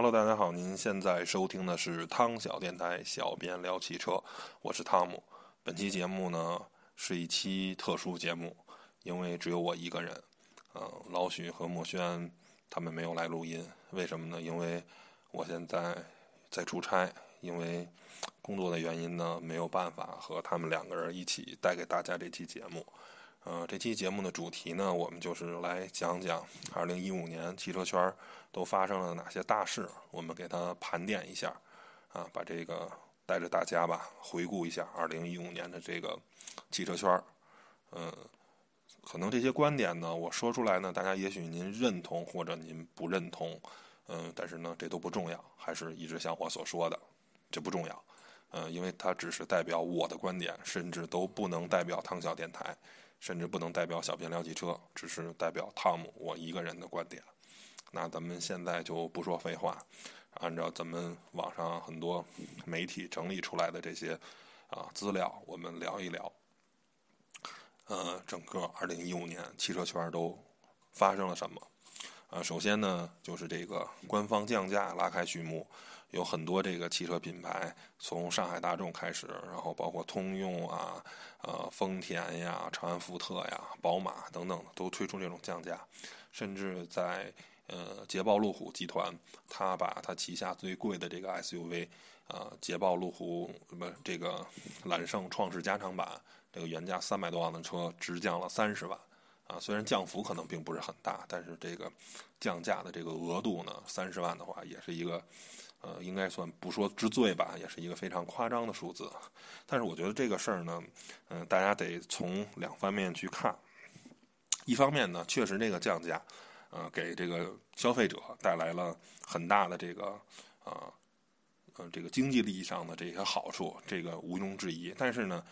Hello，大家好，您现在收听的是汤小电台，小编聊汽车，我是汤姆。本期节目呢是一期特殊节目，因为只有我一个人。嗯，老许和墨轩他们没有来录音，为什么呢？因为我现在在出差，因为工作的原因呢，没有办法和他们两个人一起带给大家这期节目。呃，这期节目的主题呢，我们就是来讲讲2015年汽车圈都发生了哪些大事，我们给它盘点一下，啊，把这个带着大家吧，回顾一下2015年的这个汽车圈嗯，可能这些观点呢，我说出来呢，大家也许您认同或者您不认同，嗯，但是呢，这都不重要，还是一直像我所说的，这不重要，嗯，因为它只是代表我的观点，甚至都不能代表汤小电台。甚至不能代表小编聊汽车，只是代表汤姆我一个人的观点。那咱们现在就不说废话，按照咱们网上很多媒体整理出来的这些啊资料，我们聊一聊。呃，整个二零一五年汽车圈都发生了什么？啊，首先呢，就是这个官方降价拉开序幕。有很多这个汽车品牌，从上海大众开始，然后包括通用啊、呃丰田呀、长安福特呀、宝马等等，都推出这种降价。甚至在呃捷豹路虎集团，它把它旗下最贵的这个 SUV，呃捷豹路虎不这个揽胜创世加长版，这个原价三百多万的车，直降了三十万。啊，虽然降幅可能并不是很大，但是这个降价的这个额度呢，三十万的话，也是一个。呃，应该算不说之最吧，也是一个非常夸张的数字。但是我觉得这个事儿呢，嗯，大家得从两方面去看。一方面呢，确实这个降价，呃，给这个消费者带来了很大的这个啊，呃，这个经济利益上的这些好处，这个毋庸置疑。但是呢，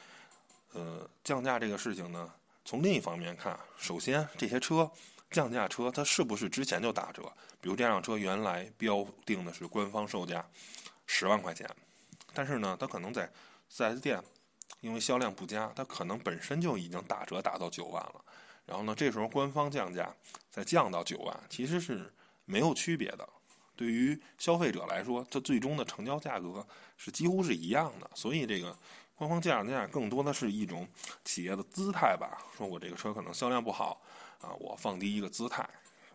呃，降价这个事情呢，从另一方面看，首先这些车。降价车，它是不是之前就打折？比如这辆车原来标定的是官方售价十万块钱，但是呢，它可能在 4S 店，因为销量不佳，它可能本身就已经打折打到九万了。然后呢，这时候官方降价再降到九万，其实是没有区别的。对于消费者来说，它最终的成交价格是几乎是一样的。所以这个官方降价更多的是一种企业的姿态吧，说我这个车可能销量不好。啊，我放低一个姿态，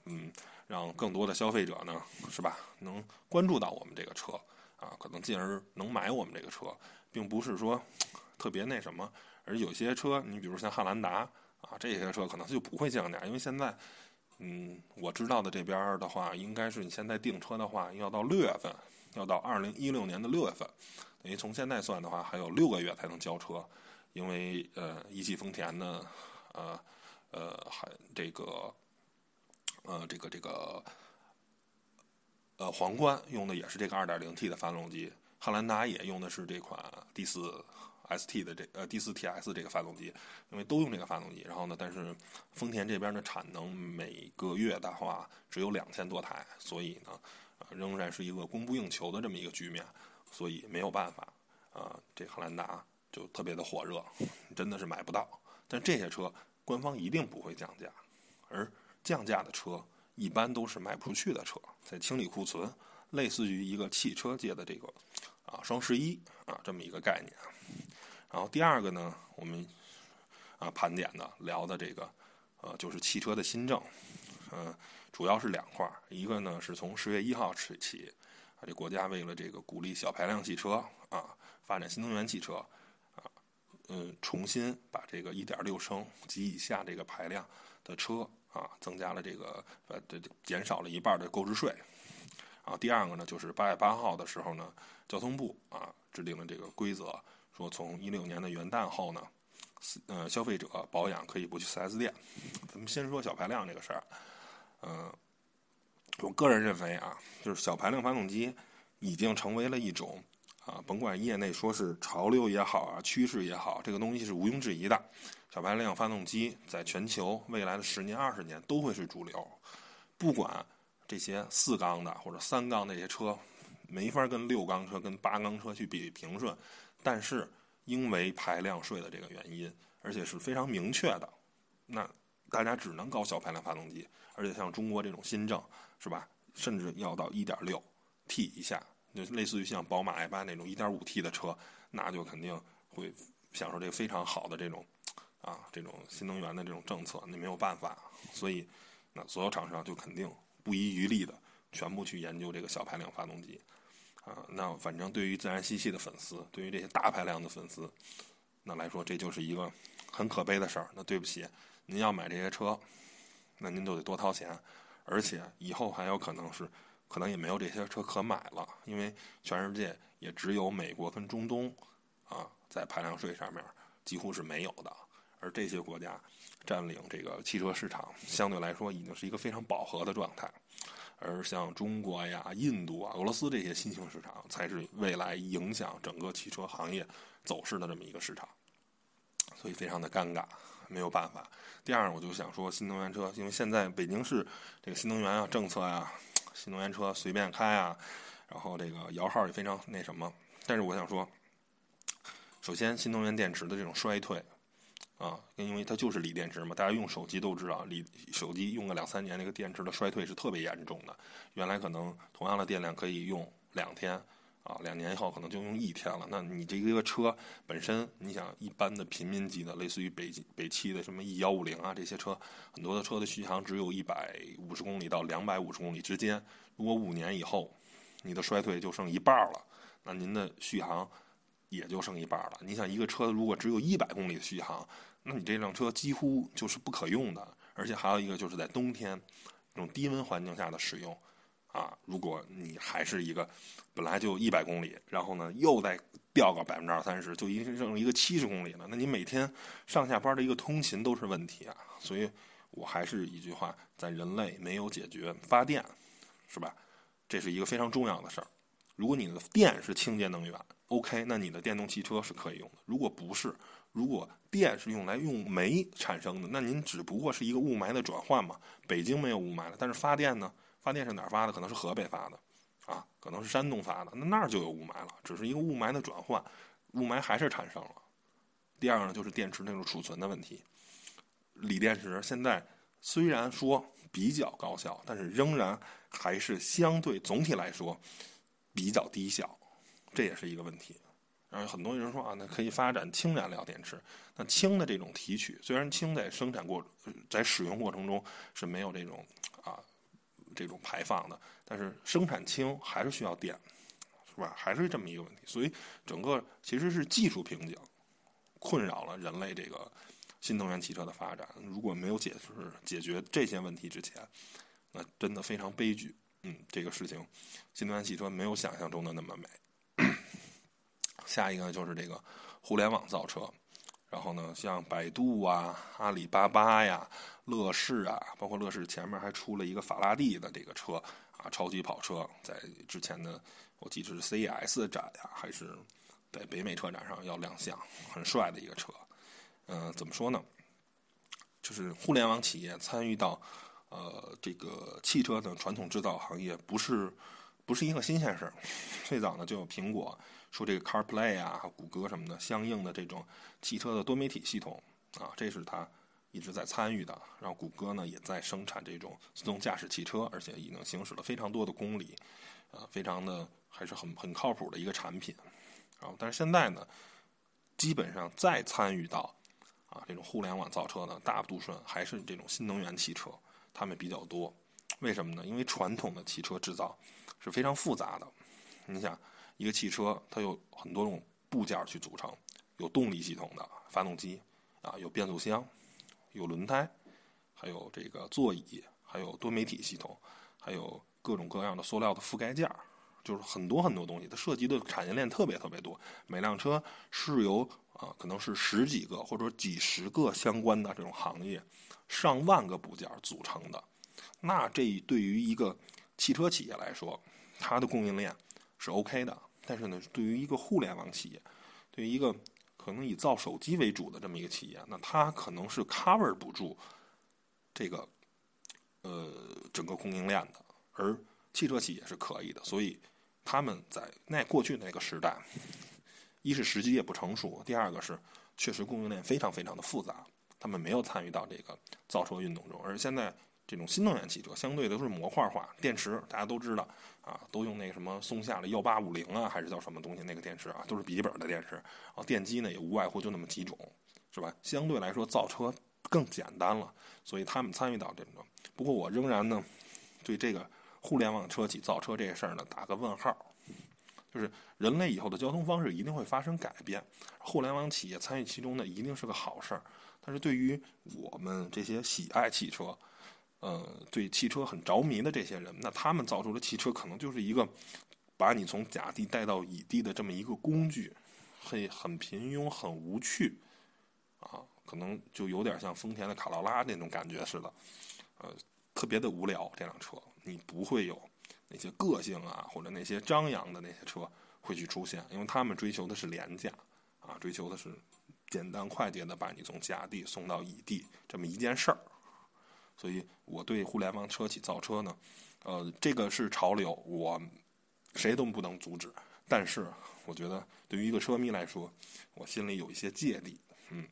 嗯，让更多的消费者呢，是吧，能关注到我们这个车，啊，可能进而能买我们这个车，并不是说特别那什么。而有些车，你比如像汉兰达啊，这些车可能就不会降价，因为现在，嗯，我知道的这边的话，应该是你现在订车的话，要到六月份，要到二零一六年的六月份，等于从现在算的话，还有六个月才能交车，因为呃，一汽丰田呢，呃。呃，还这个，呃，这个这个，呃，皇冠用的也是这个 2.0T 的发动机，汉兰达也用的是这款 D 四 ST 的这呃 D 四 TS 这个发动机，因为都用这个发动机。然后呢，但是丰田这边的产能每个月的话只有两千多台，所以呢，仍然是一个供不应求的这么一个局面，所以没有办法啊，这汉兰达就特别的火热，真的是买不到。但这些车。官方一定不会降价，而降价的车一般都是卖不出去的车，在清理库存，类似于一个汽车界的这个啊双十一啊这么一个概念。然后第二个呢，我们啊盘点的聊的这个呃就是汽车的新政，嗯，主要是两块儿，一个呢是从十月一号起，啊这国家为了这个鼓励小排量汽车啊，发展新能源汽车啊。嗯，重新把这个一点六升及以下这个排量的车啊，增加了这个呃，这减少了一半的购置税。然后第二个呢，就是八月八号的时候呢，交通部啊制定了这个规则，说从一六年的元旦后呢，呃，消费者保养可以不去 4S 店。咱们先说小排量这个事儿，嗯，我个人认为啊，就是小排量发动机已经成为了一种。啊，甭管业内说是潮流也好啊，趋势也好，这个东西是毋庸置疑的。小排量发动机在全球未来的十年、二十年都会是主流。不管这些四缸的或者三缸那些车，没法跟六缸车、跟八缸车去比平顺。但是因为排量税的这个原因，而且是非常明确的，那大家只能搞小排量发动机。而且像中国这种新政，是吧？甚至要到一点六。T 以下，就类似于像宝马 i 八那种 1.5T 的车，那就肯定会享受这个非常好的这种啊这种新能源的这种政策，那没有办法，所以那所有厂商就肯定不遗余力的全部去研究这个小排量发动机啊。那反正对于自然吸气的粉丝，对于这些大排量的粉丝，那来说这就是一个很可悲的事儿。那对不起，您要买这些车，那您就得多掏钱，而且以后还有可能是。可能也没有这些车可买了，因为全世界也只有美国跟中东，啊，在排量税上面几乎是没有的。而这些国家占领这个汽车市场，相对来说已经是一个非常饱和的状态。而像中国呀、印度啊、俄罗斯这些新兴市场，才是未来影响整个汽车行业走势的这么一个市场。所以非常的尴尬，没有办法。第二，我就想说新能源车，因为现在北京市这个新能源啊政策呀。新能源车随便开啊，然后这个摇号也非常那什么。但是我想说，首先新能源电池的这种衰退啊，因为它就是锂电池嘛，大家用手机都知道，锂手机用个两三年，那个电池的衰退是特别严重的。原来可能同样的电量可以用两天。啊，两年以后可能就用一天了。那你这一个车本身，你想一般的平民级的，类似于北北汽的什么 E 幺五零啊这些车，很多的车的续航只有一百五十公里到两百五十公里之间。如果五年以后，你的衰退就剩一半了，那您的续航也就剩一半了。你想一个车如果只有一百公里的续航，那你这辆车几乎就是不可用的。而且还有一个就是在冬天这种低温环境下的使用。啊，如果你还是一个本来就一百公里，然后呢又再掉个百分之二三十，就一剩一个七十公里了，那你每天上下班的一个通勤都是问题啊。所以我还是一句话，在人类没有解决发电，是吧？这是一个非常重要的事儿。如果你的电是清洁能源，OK，那你的电动汽车是可以用的。如果不是，如果电是用来用煤产生的，那您只不过是一个雾霾的转换嘛。北京没有雾霾了，但是发电呢？发电是哪儿发的？可能是河北发的，啊，可能是山东发的，那那儿就有雾霾了，只是一个雾霾的转换，雾霾还是产生了。第二呢，就是电池那种储存的问题，锂电池现在虽然说比较高效，但是仍然还是相对总体来说比较低效，这也是一个问题。然后很多人说啊，那可以发展氢燃料电池，那氢的这种提取，虽然氢在生产过在使用过程中是没有这种。这种排放的，但是生产氢还是需要电，是吧？还是这么一个问题，所以整个其实是技术瓶颈困扰了人类这个新能源汽车的发展。如果没有解释解决这些问题之前，那真的非常悲剧。嗯，这个事情，新能源汽车没有想象中的那么美。下一个就是这个互联网造车。然后呢，像百度啊、阿里巴巴呀、乐视啊，包括乐视前面还出了一个法拉第的这个车啊，超级跑车，在之前的我记得是 CES 展呀，还是在北美车展上要亮相，很帅的一个车。嗯，怎么说呢？就是互联网企业参与到呃这个汽车的传统制造行业，不是不是一个新鲜事儿。最早呢，就有苹果。说这个 CarPlay 啊，谷歌什么的，相应的这种汽车的多媒体系统啊，这是它一直在参与的。然后谷歌呢，也在生产这种自动驾驶汽车，而且已经行驶了非常多的公里，呃，非常的还是很很靠谱的一个产品。啊，但是现在呢，基本上再参与到啊这种互联网造车呢大部分还是这种新能源汽车，他们比较多。为什么呢？因为传统的汽车制造是非常复杂的，你想。一个汽车，它有很多种部件去组成，有动力系统的发动机啊，有变速箱，有轮胎，还有这个座椅，还有多媒体系统，还有各种各样的塑料的覆盖件儿，就是很多很多东西。它涉及的产业链特别特别多，每辆车是由啊，可能是十几个或者几十个相关的这种行业，上万个部件组成的。那这对于一个汽车企业来说，它的供应链是 OK 的。但是呢，对于一个互联网企业，对于一个可能以造手机为主的这么一个企业，那它可能是 cover 不住这个呃整个供应链的，而汽车企业是可以的。所以他们在那过去那个时代，一是时机也不成熟，第二个是确实供应链非常非常的复杂，他们没有参与到这个造车运动中。而现在这种新能源汽车相对都是模块化，电池大家都知道啊，都用那个什么松下的幺八五零啊，还是叫什么东西那个电池啊，都是笔记本的电池啊。电机呢也无外乎就那么几种，是吧？相对来说造车更简单了，所以他们参与到这种。不过我仍然呢对这个互联网车企造车这事儿呢打个问号。就是人类以后的交通方式一定会发生改变，互联网企业参与其中呢，一定是个好事儿。但是对于我们这些喜爱汽车，呃，对汽车很着迷的这些人，那他们造出的汽车可能就是一个把你从甲地带到乙地的这么一个工具，很很平庸，很无趣，啊，可能就有点像丰田的卡罗拉那种感觉似的，呃，特别的无聊。这辆车你不会有。那些个性啊，或者那些张扬的那些车会去出现，因为他们追求的是廉价，啊，追求的是简单快捷的把你从甲地送到乙地这么一件事儿。所以我对互联网车企造车呢，呃，这个是潮流，我谁都不能阻止。但是我觉得对于一个车迷来说，我心里有一些芥蒂，嗯。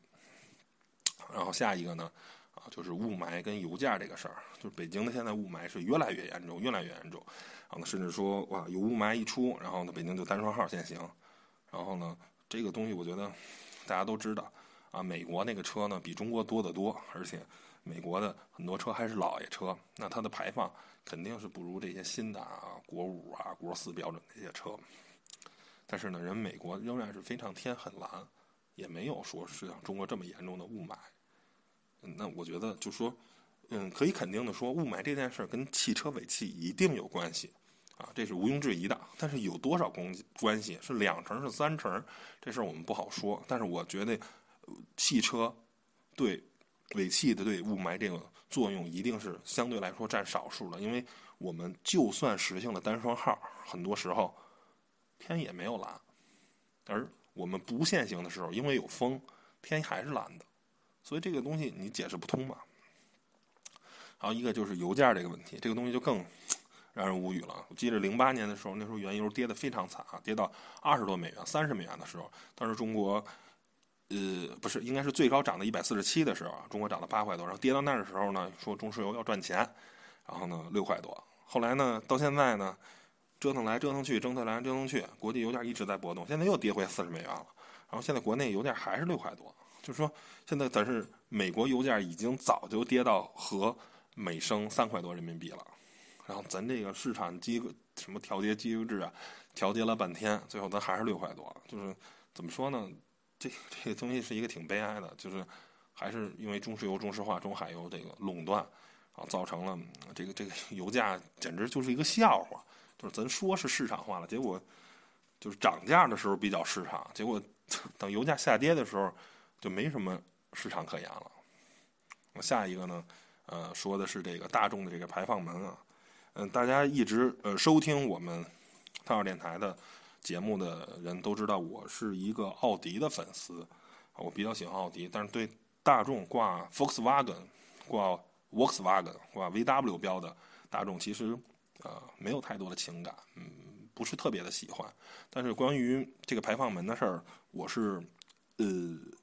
然后下一个呢？啊，就是雾霾跟油价这个事儿，就是北京的现在雾霾是越来越严重，越来越严重。然后，甚至说哇，有雾霾一出，然后呢，北京就单双号限行。然后呢，这个东西我觉得大家都知道啊，美国那个车呢比中国多得多，而且美国的很多车还是老爷车，那它的排放肯定是不如这些新的啊国五啊国四标准这些车。但是呢，人美国仍然是非常天很蓝，也没有说是像中国这么严重的雾霾。那我觉得，就说，嗯，可以肯定的说，雾霾这件事跟汽车尾气一定有关系，啊，这是毋庸置疑的。但是有多少关关系？是两成是三成？这事儿我们不好说。但是我觉得，汽车对尾气的对雾霾这个作用，一定是相对来说占少数的。因为我们就算实行了单双号，很多时候天也没有蓝，而我们不限行的时候，因为有风，天还是蓝的。所以这个东西你解释不通嘛？还有一个就是油价这个问题，这个东西就更让人无语了。我记得零八年的时候，那时候原油跌得非常惨啊，跌到二十多美元、三十美元的时候，当时中国呃不是应该是最高涨到一百四十七的时候，中国涨了八块多，然后跌到那儿的时候呢，说中石油要赚钱，然后呢六块多，后来呢到现在呢折腾来折腾去，折腾来折腾去，国际油价一直在波动，现在又跌回四十美元了，然后现在国内油价还是六块多。就是说，现在但是美国油价已经早就跌到和每升三块多人民币了，然后咱这个市场机什么调节机制啊，调节了半天，最后咱还是六块多。就是怎么说呢？这这个东西是一个挺悲哀的，就是还是因为中石油、中石化、中海油这个垄断啊，造成了这个这个油价简直就是一个笑话。就是咱说是市场化了，结果就是涨价的时候比较市场，结果 等油价下跌的时候。就没什么市场可言了。我下一个呢，呃，说的是这个大众的这个排放门啊。嗯，大家一直呃收听我们汤小电台的节目的人都知道，我是一个奥迪的粉丝，我比较喜欢奥迪，但是对大众挂 Volkswagen、挂 Volkswagen、挂 VW 标的大众，其实呃没有太多的情感，嗯，不是特别的喜欢。但是关于这个排放门的事儿，我是。呃，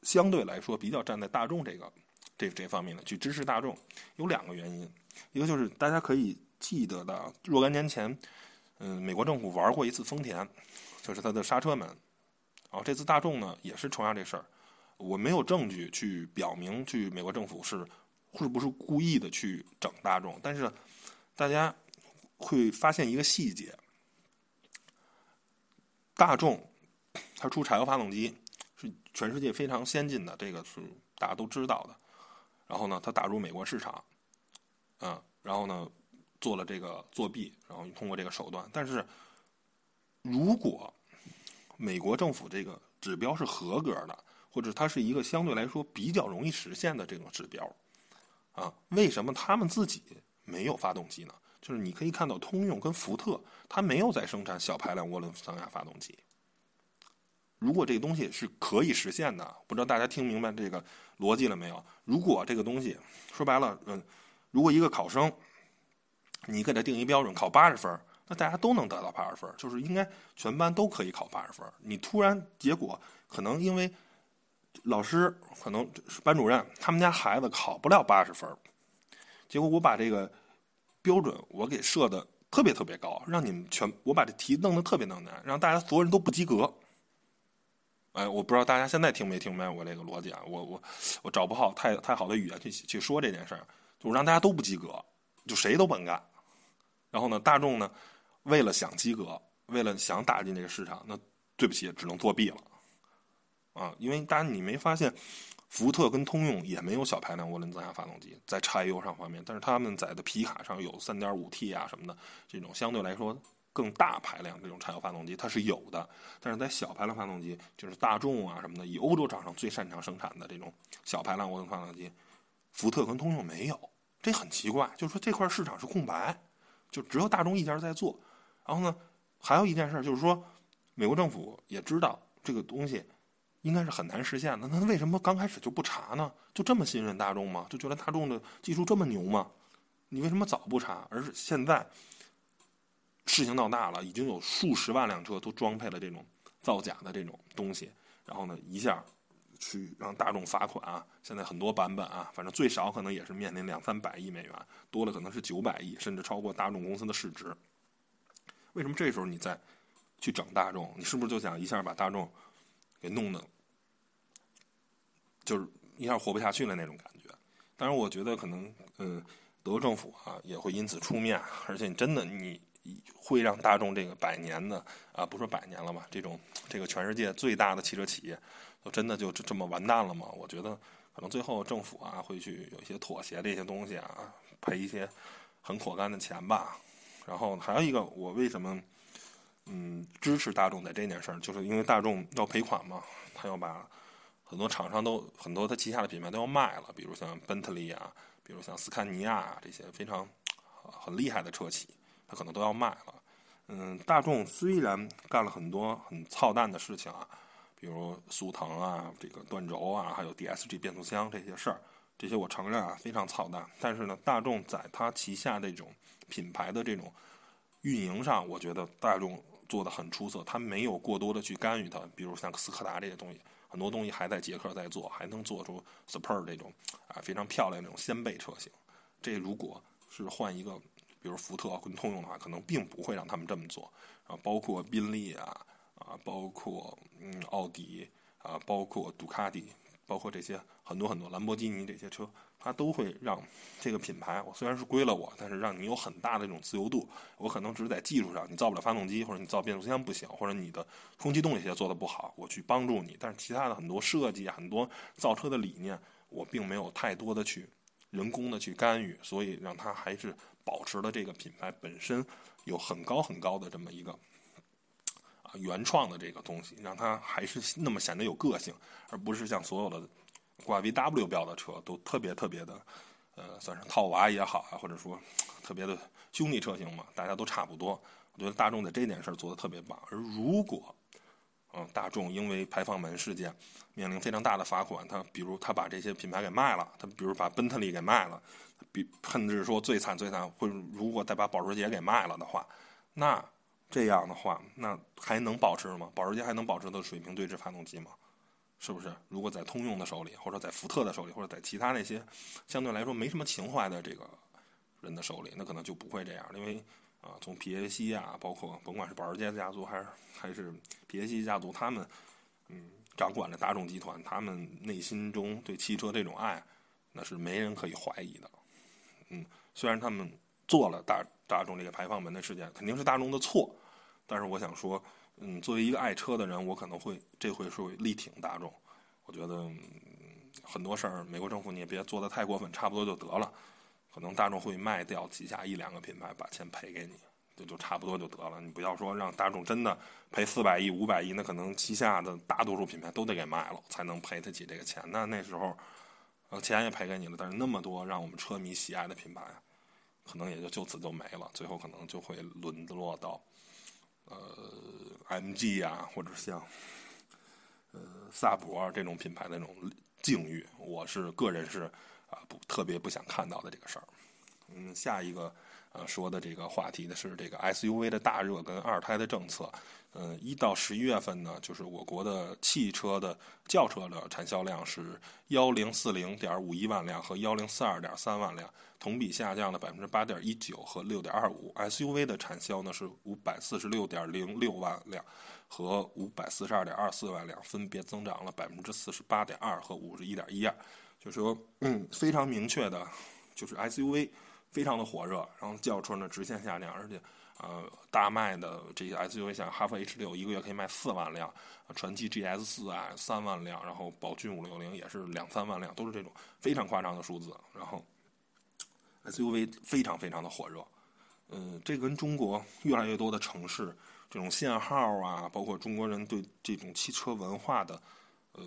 相对来说比较站在大众这个这这方面的去支持大众，有两个原因，一个就是大家可以记得的，若干年前，嗯，美国政府玩过一次丰田，就是它的刹车门，然后这次大众呢也是重压这事儿，我没有证据去表明去美国政府是是不是故意的去整大众，但是大家会发现一个细节，大众它出柴油发动机。是全世界非常先进的，这个是大家都知道的。然后呢，他打入美国市场，嗯，然后呢，做了这个作弊，然后通过这个手段。但是，如果美国政府这个指标是合格的，或者它是一个相对来说比较容易实现的这种指标，啊，为什么他们自己没有发动机呢？就是你可以看到，通用跟福特，它没有在生产小排量涡轮增压发动机。如果这个东西是可以实现的，不知道大家听明白这个逻辑了没有？如果这个东西说白了，嗯，如果一个考生，你给他定一标准，考八十分，那大家都能得到八十分，就是应该全班都可以考八十分。你突然结果可能因为老师可能班主任他们家孩子考不了八十分，结果我把这个标准我给设的特别特别高，让你们全我把这题弄得特别难，让大家所有人都不及格。哎，我不知道大家现在听没听明白我这个逻辑啊？我我我找不好太太好的语言去去说这件事儿，就让大家都不及格，就谁都甭干。然后呢，大众呢，为了想及格，为了想打进这个市场，那对不起，只能作弊了。啊，因为大家你没发现，福特跟通用也没有小排量涡轮增压发动机在柴油上方面，但是他们在的皮卡上有 3.5T 啊什么的这种相对来说。更大排量这种柴油发动机它是有的，但是在小排量发动机，就是大众啊什么的，以欧洲厂商最擅长生产的这种小排量涡轮发动机，福特跟通用没有，这很奇怪。就是说这块市场是空白，就只有大众一家在做。然后呢，还有一件事就是说，美国政府也知道这个东西应该是很难实现的，那为什么刚开始就不查呢？就这么信任大众吗？就觉得大众的技术这么牛吗？你为什么早不查？而是现在？事情闹大了，已经有数十万辆车都装配了这种造假的这种东西，然后呢，一下去让大众罚款啊！现在很多版本啊，反正最少可能也是面临两三百亿美元，多了可能是九百亿，甚至超过大众公司的市值。为什么这时候你再去整大众？你是不是就想一下把大众给弄得就是一下活不下去了那种感觉？当然，我觉得可能嗯，德国政府啊也会因此出面，而且你真的你。会让大众这个百年的啊，不说百年了吧，这种这个全世界最大的汽车企业，就真的就这么完蛋了吗？我觉得可能最后政府啊会去有一些妥协的一些东西啊，赔一些很可观的钱吧。然后还有一个，我为什么嗯支持大众在这件事儿，就是因为大众要赔款嘛，他要把很多厂商都很多他旗下的品牌都要卖了，比如像奔特利啊，比如像斯堪尼亚啊这些非常 很厉害的车企。他可能都要卖了，嗯，大众虽然干了很多很操蛋的事情啊，比如速腾啊、这个断轴啊，还有 DSG 变速箱这些事儿，这些我承认啊非常操蛋。但是呢，大众在它旗下这种品牌的这种运营上，我觉得大众做的很出色。它没有过多的去干预它，比如像斯柯达这些东西，很多东西还在捷克在做，还能做出 Super 这种啊非常漂亮那种掀背车型。这如果是换一个。比如福特跟通用的话，可能并不会让他们这么做。啊，包括宾利啊，啊，包括嗯奥迪啊，包括杜卡迪，包括这些很多很多兰博基尼这些车，它都会让这个品牌，我虽然是归了我，但是让你有很大的这种自由度。我可能只是在技术上，你造不了发动机，或者你造变速箱不行，或者你的空气动力学做的不好，我去帮助你。但是其他的很多设计、很多造车的理念，我并没有太多的去人工的去干预，所以让它还是。保持了这个品牌本身有很高很高的这么一个啊原创的这个东西，让它还是那么显得有个性，而不是像所有的挂 VW 标的车都特别特别的呃算是套娃也好啊，或者说特别的兄弟车型嘛，大家都差不多。我觉得大众在这件事做的特别棒。而如果嗯大众因为排放门事件面临非常大的罚款，他比如他把这些品牌给卖了，他比如把奔特利给卖了。比甚至说最惨最惨，会如果再把保时捷给卖了的话，那这样的话，那还能保持吗？保时捷还能保持的水平对置发动机吗？是不是？如果在通用的手里，或者在福特的手里，或者在其他那些相对来说没什么情怀的这个人的手里，那可能就不会这样。因为啊，从皮耶西啊，包括甭管是保时捷家族还是还是皮耶西家族，他们嗯掌管着大众集团，他们内心中对汽车这种爱，那是没人可以怀疑的。嗯，虽然他们做了大大众这个排放门的事件，肯定是大众的错，但是我想说，嗯，作为一个爱车的人，我可能会这回是力挺大众。我觉得很多事儿，美国政府你也别做的太过分，差不多就得了。可能大众会卖掉旗下一两个品牌，把钱赔给你，就就差不多就得了。你不要说让大众真的赔四百亿、五百亿，那可能旗下的大多数品牌都得给卖了，才能赔得起这个钱。那那时候。呃，钱也赔给你了，但是那么多让我们车迷喜爱的品牌，可能也就就此就没了。最后可能就会沦落到，呃，MG 啊，或者像，呃，萨博这种品牌的那种境遇。我是个人是啊，不特别不想看到的这个事儿。嗯，下一个呃，说的这个话题的是这个 SUV 的大热跟二胎的政策。嗯，一到十一月份呢，就是我国的汽车的轿车的产销量是幺零四零点五一万辆和幺零四二点三万辆，同比下降了百分之八点一九和六点二五。SUV 的产销呢是五百四十六点零六万辆和五百四十二点二四万辆，分别增长了百分之四十八点二和五十一点一二。就说，嗯，非常明确的，就是 SUV 非常的火热，然后轿车呢直线下降，而且。呃，大卖的这些 SUV，像哈弗 H 六，一个月可以卖四万辆；传祺 GS 四啊，三万辆；然后宝骏五六零也是两三万辆，都是这种非常夸张的数字。然后 SUV 非常非常的火热，嗯，这跟中国越来越多的城市这种限号啊，包括中国人对这种汽车文化的呃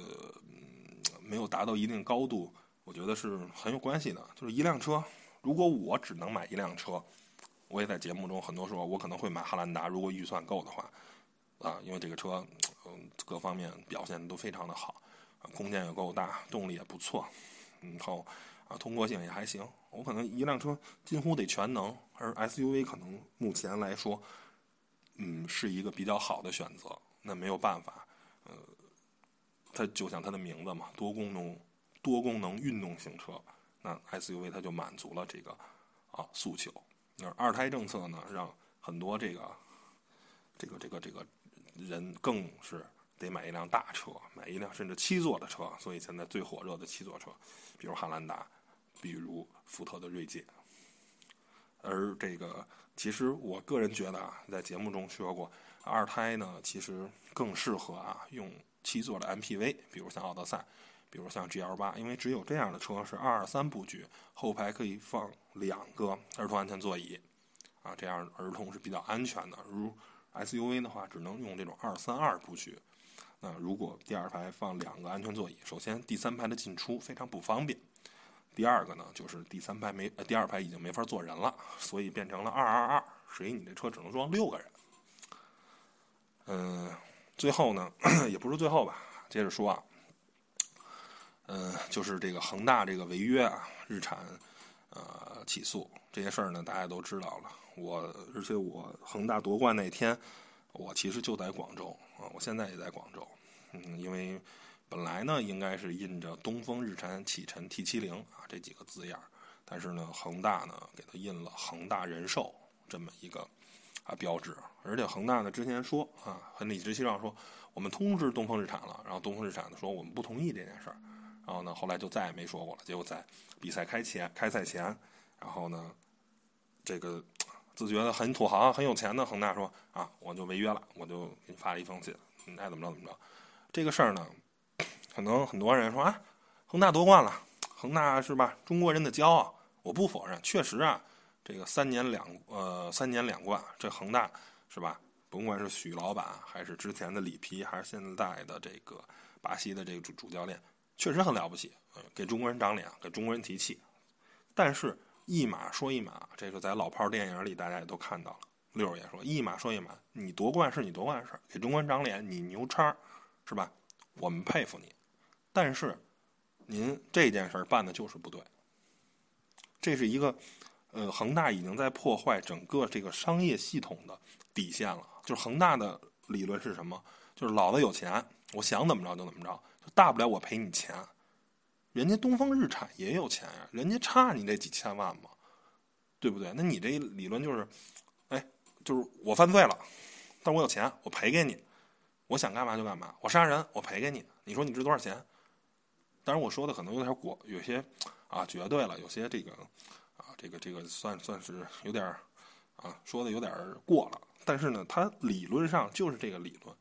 没有达到一定高度，我觉得是很有关系的。就是一辆车，如果我只能买一辆车。我也在节目中很多时候，我可能会买汉兰达，如果预算够的话，啊，因为这个车，嗯，各方面表现都非常的好，空间也够大，动力也不错，然后啊，通过性也还行。我可能一辆车近乎得全能，而 SUV 可能目前来说，嗯，是一个比较好的选择。那没有办法，它就像它的名字嘛，多功能多功能运动型车，那 SUV 它就满足了这个啊诉求。那二胎政策呢，让很多这个、这个、这个、这个人更是得买一辆大车，买一辆甚至七座的车。所以现在最火热的七座车，比如汉兰达，比如福特的锐界。而这个，其实我个人觉得啊，在节目中说过，二胎呢，其实更适合啊用七座的 MPV，比如像奥德赛。比如像 GL 八，因为只有这样的车是二二三布局，后排可以放两个儿童安全座椅，啊，这样儿童是比较安全的。如 SUV 的话，只能用这种二三二布局。那如果第二排放两个安全座椅，首先第三排的进出非常不方便，第二个呢，就是第三排没，呃，第二排已经没法坐人了，所以变成了二二二，所以你这车只能装六个人。嗯，最后呢，也不是最后吧，接着说啊。嗯，就是这个恒大这个违约啊，日产，呃，起诉这些事儿呢，大家都知道了。我而且我恒大夺冠那天，我其实就在广州啊，我现在也在广州。嗯，因为本来呢应该是印着东风日产启辰 T 七零啊这几个字样，但是呢恒大呢给他印了恒大人寿这么一个啊标志，而且恒大呢之前说啊很理直气壮说我们通知东风日产了，然后东风日产呢说我们不同意这件事儿。然后呢，后来就再也没说过了。结果在比赛开前、开赛前，然后呢，这个 自觉得很土豪、很有钱的恒大说：“啊，我就违约了，我就给你发了一封信，你爱怎么着怎么着。”这个事儿呢，可能很多人说啊，恒大夺冠了，恒大是吧？中国人的骄傲。我不否认，确实啊，这个三年两呃三年两冠，这恒大是吧？甭管是许老板，还是之前的里皮，还是现在的这个巴西的这个主主教练。确实很了不起，给中国人长脸，给中国人提气。但是一码说一码，这个在老炮电影里大家也都看到了。六爷说一码说一码，你夺冠是你夺冠的事儿，给中国人长脸，你牛叉，是吧？我们佩服你。但是您这件事儿办的就是不对。这是一个，呃，恒大已经在破坏整个这个商业系统的底线了。就是恒大的理论是什么？就是老子有钱，我想怎么着就怎么着。就大不了我赔你钱，人家东风日产也有钱呀，人家差你这几千万吗？对不对？那你这理论就是，哎，就是我犯罪了，但我有钱，我赔给你，我想干嘛就干嘛，我杀人我赔给你，你说你值多少钱？当然我说的可能有点过，有些啊绝对了，有些这个这个这个算算是有点啊说的有点过了，但是呢，它理论上就是这个理论。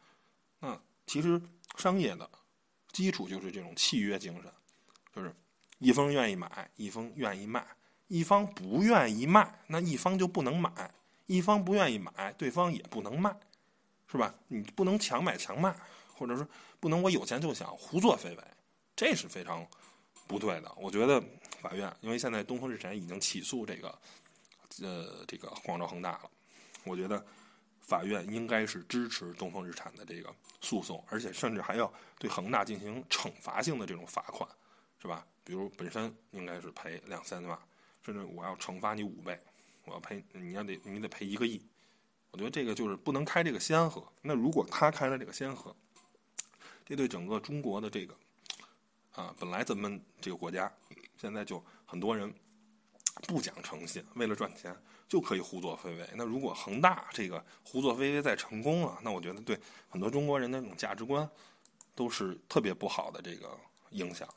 那其实商业的。基础就是这种契约精神，就是一方愿意买，一方愿意卖，一方不愿意卖，那一方就不能买；一方不愿意买，对方也不能卖，是吧？你不能强买强卖，或者说不能我有钱就想胡作非为，这是非常不对的。我觉得法院，因为现在东风日产已经起诉这个呃这个广州恒大了，我觉得。法院应该是支持东风日产的这个诉讼，而且甚至还要对恒大进行惩罚性的这种罚款，是吧？比如本身应该是赔两三万，甚至我要惩罚你五倍，我要赔，你要得你得赔一个亿。我觉得这个就是不能开这个先河。那如果他开了这个先河，这对整个中国的这个啊，本来咱们这个国家现在就很多人不讲诚信，为了赚钱就可以胡作非为。那如果恒大这个胡作非为再成功了，那我觉得对很多中国人的那种价值观都是特别不好的这个影响。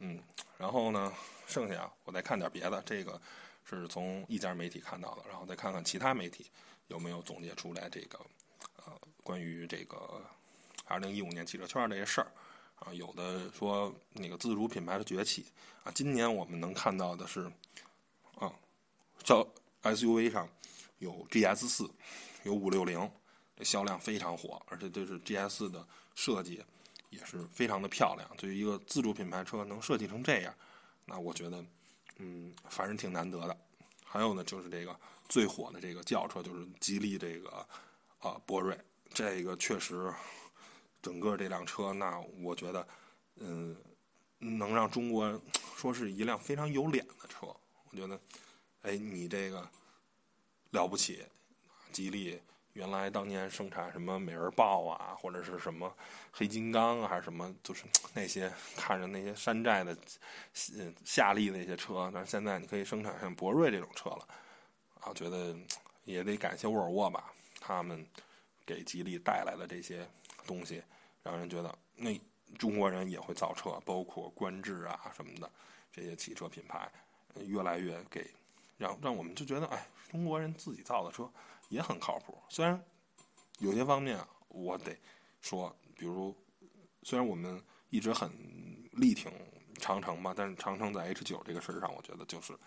嗯，然后呢，剩下我再看点别的，这个是从一家媒体看到的，然后再看看其他媒体。有没有总结出来这个呃关于这个二零一五年汽车圈这些事儿啊？有的说那个自主品牌的崛起啊，今年我们能看到的是啊，叫 SUV 上有 GS 四，有五六零，这销量非常火，而且这是 GS 的设计也是非常的漂亮。对于一个自主品牌车能设计成这样，那我觉得嗯，反正挺难得的。还有呢，就是这个。最火的这个轿车就是吉利这个啊博瑞，这个确实整个这辆车，那我觉得嗯能让中国说是一辆非常有脸的车。我觉得哎，你这个了不起，吉利原来当年生产什么美人豹啊，或者是什么黑金刚啊，还是什么，就是那些看着那些山寨的夏利那些车，但是现在你可以生产像博瑞这种车了。啊，觉得也得感谢沃尔沃吧，他们给吉利带来的这些东西，让人觉得那中国人也会造车，包括观致啊什么的这些汽车品牌，越来越给让让我们就觉得，哎，中国人自己造的车也很靠谱。虽然有些方面我得说，比如虽然我们一直很力挺长城吧，但是长城在 H 九这个事儿上，我觉得就是。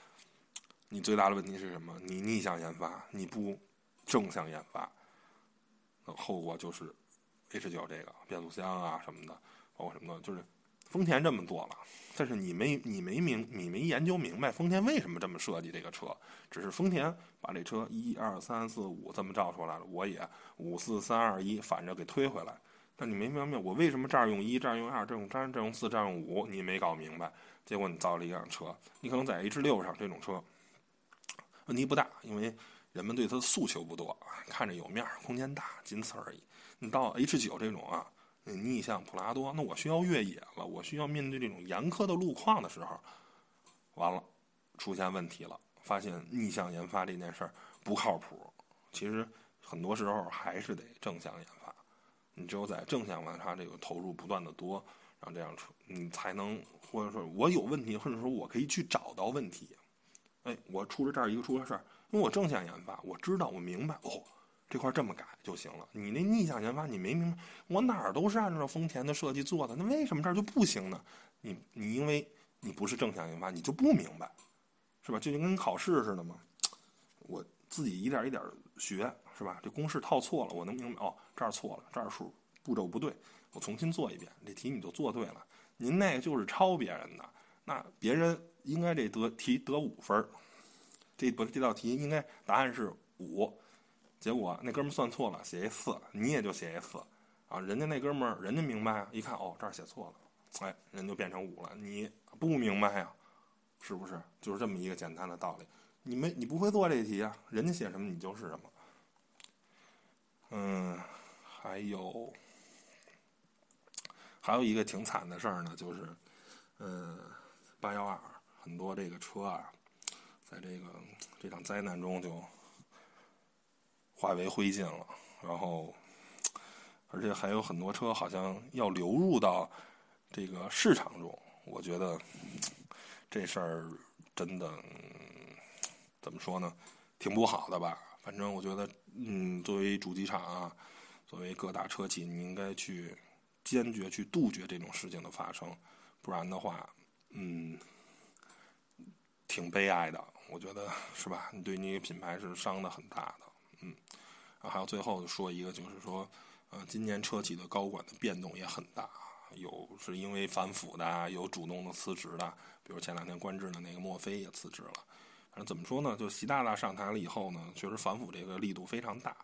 你最大的问题是什么？你逆向研发，你不正向研发，那后果就是 H 九这个变速箱啊什么的，包括什么的，就是丰田这么做了，但是你没你没明你没研究明白丰田为什么这么设计这个车，只是丰田把这车一二三四五这么造出来了，我也五四三二一反着给推回来，但你没明白我为什么这儿用一，这儿用二，这用三，这用四，这用五，你没搞明白，结果你造了一辆车，你可能在 H 六上这种车。问题不大，因为人们对它的诉求不多，看着有面儿，空间大，仅此而已。你到 H 九这种啊，逆向普拉多，那我需要越野了，我需要面对这种严苛的路况的时候，完了，出现问题了，发现逆向研发这件事儿不靠谱。其实很多时候还是得正向研发，你只有在正向研发这个投入不断的多，然后这样出，你才能或者说我有问题，或者说我可以去找到问题。哎，我出了这儿一个出了事儿，因为我正向研发，我知道我明白哦，这块这么改就行了。你那逆向研发，你没明白，我哪儿都是按照丰田的设计做的，那为什么这儿就不行呢？你你因为你不是正向研发，你就不明白，是吧？就跟考试似的嘛。我自己一点一点学，是吧？这公式套错了，我能明白哦，这儿错了，这儿数步骤不对，我重新做一遍，这题你就做对了。您那个就是抄别人的，那别人。应该这得题得五分这不这道题应该答案是五，结果那哥们算错了，写一四，你也就写一四，啊，人家那哥们儿人家明白啊，一看哦这儿写错了，哎，人就变成五了，你不明白呀，是不是？就是这么一个简单的道理，你没你不会做这题啊，人家写什么你就是什么。嗯，还有还有一个挺惨的事儿呢，就是嗯八幺二。很多这个车啊，在这个这场灾难中就化为灰烬了。然后，而且还有很多车好像要流入到这个市场中。我觉得这事儿真的怎么说呢？挺不好的吧？反正我觉得，嗯，作为主机厂啊，作为各大车企，你应该去坚决去杜绝这种事情的发生，不然的话，嗯。挺悲哀的，我觉得是吧？你对你品牌是伤的很大的，嗯。然后还有最后说一个，就是说，呃，今年车企的高管的变动也很大，有是因为反腐的，有主动的辞职的，比如前两天官制的那个墨菲也辞职了。反正怎么说呢？就习大大上台了以后呢，确实反腐这个力度非常大。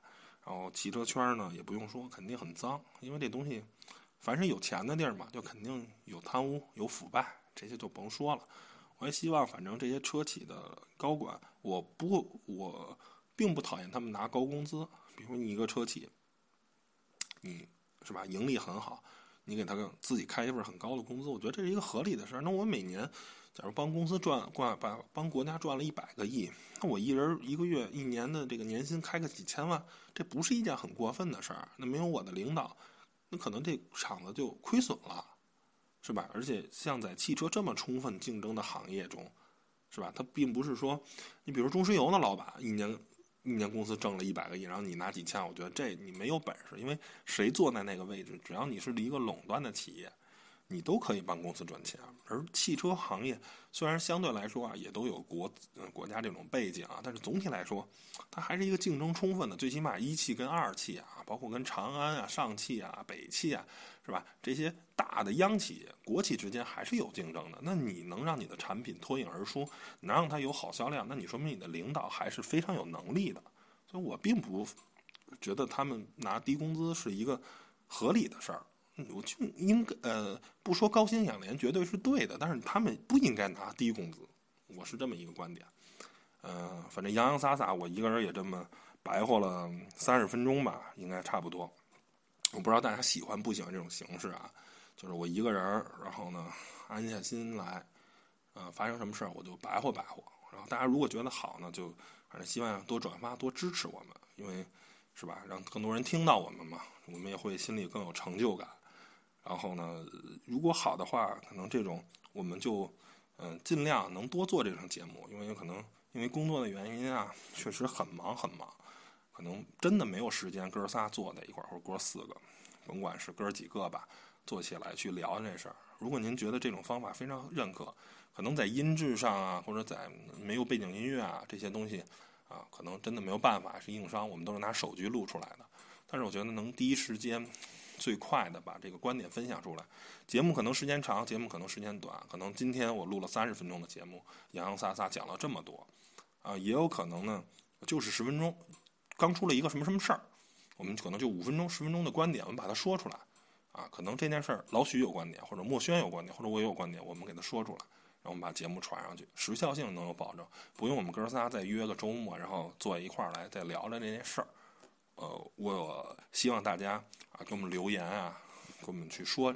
然后汽车圈呢，也不用说，肯定很脏，因为这东西，凡是有钱的地儿嘛，就肯定有贪污、有腐败，这些就甭说了。我也希望，反正这些车企的高管，我不，我并不讨厌他们拿高工资。比如你一个车企，你是吧，盈利很好，你给他自己开一份很高的工资，我觉得这是一个合理的事儿。那我每年，假如帮公司赚，赚把帮国家赚了一百个亿，那我一人一个月、一年的这个年薪开个几千万，这不是一件很过分的事儿。那没有我的领导，那可能这厂子就亏损了，是吧？而且像在汽车这么充分竞争的行业中，是吧？他并不是说，你比如中石油的老板一年。一年公司挣了一百个亿，然后你拿几千，我觉得这你没有本事，因为谁坐在那个位置，只要你是一个垄断的企业，你都可以帮公司赚钱。而汽车行业虽然相对来说啊，也都有国嗯国家这种背景啊，但是总体来说，它还是一个竞争充分的。最起码一汽跟二汽啊，包括跟长安啊、上汽啊、北汽啊，是吧？这些大的央企、国企之间还是有竞争的。那你能让你的产品脱颖而出，能让它有好销量，那你说明你的领导还是非常有能力的。所以我并不觉得他们拿低工资是一个合理的事儿。我就应该呃不说高薪养廉绝对是对的，但是他们不应该拿低工资，我是这么一个观点。呃，反正洋洋洒洒，我一个人也这么白活了三十分钟吧，应该差不多。我不知道大家喜欢不喜欢这种形式啊？就是我一个人，然后呢安下心来，呃，发生什么事儿我就白活白活。然后大家如果觉得好呢，就反正希望多转发多支持我们，因为是吧，让更多人听到我们嘛，我们也会心里更有成就感。然后呢，如果好的话，可能这种我们就嗯尽量能多做这种节目，因为可能因为工作的原因啊，确实很忙很忙，可能真的没有时间哥仨坐在一块儿，或者哥四个，甭管是哥几个吧，坐起来去聊这事儿。如果您觉得这种方法非常认可，可能在音质上啊，或者在没有背景音乐啊这些东西啊，可能真的没有办法，是硬伤，我们都是拿手机录出来的。但是我觉得能第一时间。最快的把这个观点分享出来，节目可能时间长，节目可能时间短，可能今天我录了三十分钟的节目，洋洋洒洒讲了这么多，啊，也有可能呢，就是十分钟，刚出了一个什么什么事儿，我们可能就五分钟、十分钟的观点，我们把它说出来，啊，可能这件事儿老许有观点，或者墨轩有观点，或者我也有观点，我们给他说出来，然后我们把节目传上去，时效性能有保证，不用我们哥仨再约个周末，然后坐一块儿来再聊聊这件事儿。呃，我希望大家啊给我们留言啊，给我们去说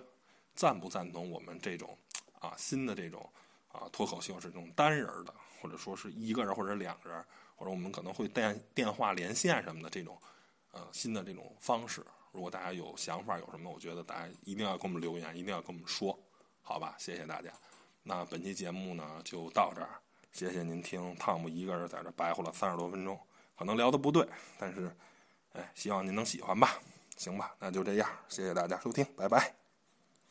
赞不赞同我们这种啊新的这种啊脱口秀是这种单人的，或者说是一个人或者两个人，或者我们可能会电电话连线什么的这种呃新的这种方式。如果大家有想法有什么，我觉得大家一定要给我们留言，一定要跟我们说，好吧？谢谢大家。那本期节目呢就到这儿，谢谢您听汤姆一个人在这白活了三十多分钟，可能聊的不对，但是。哎，希望您能喜欢吧，行吧，那就这样，谢谢大家收听，拜拜。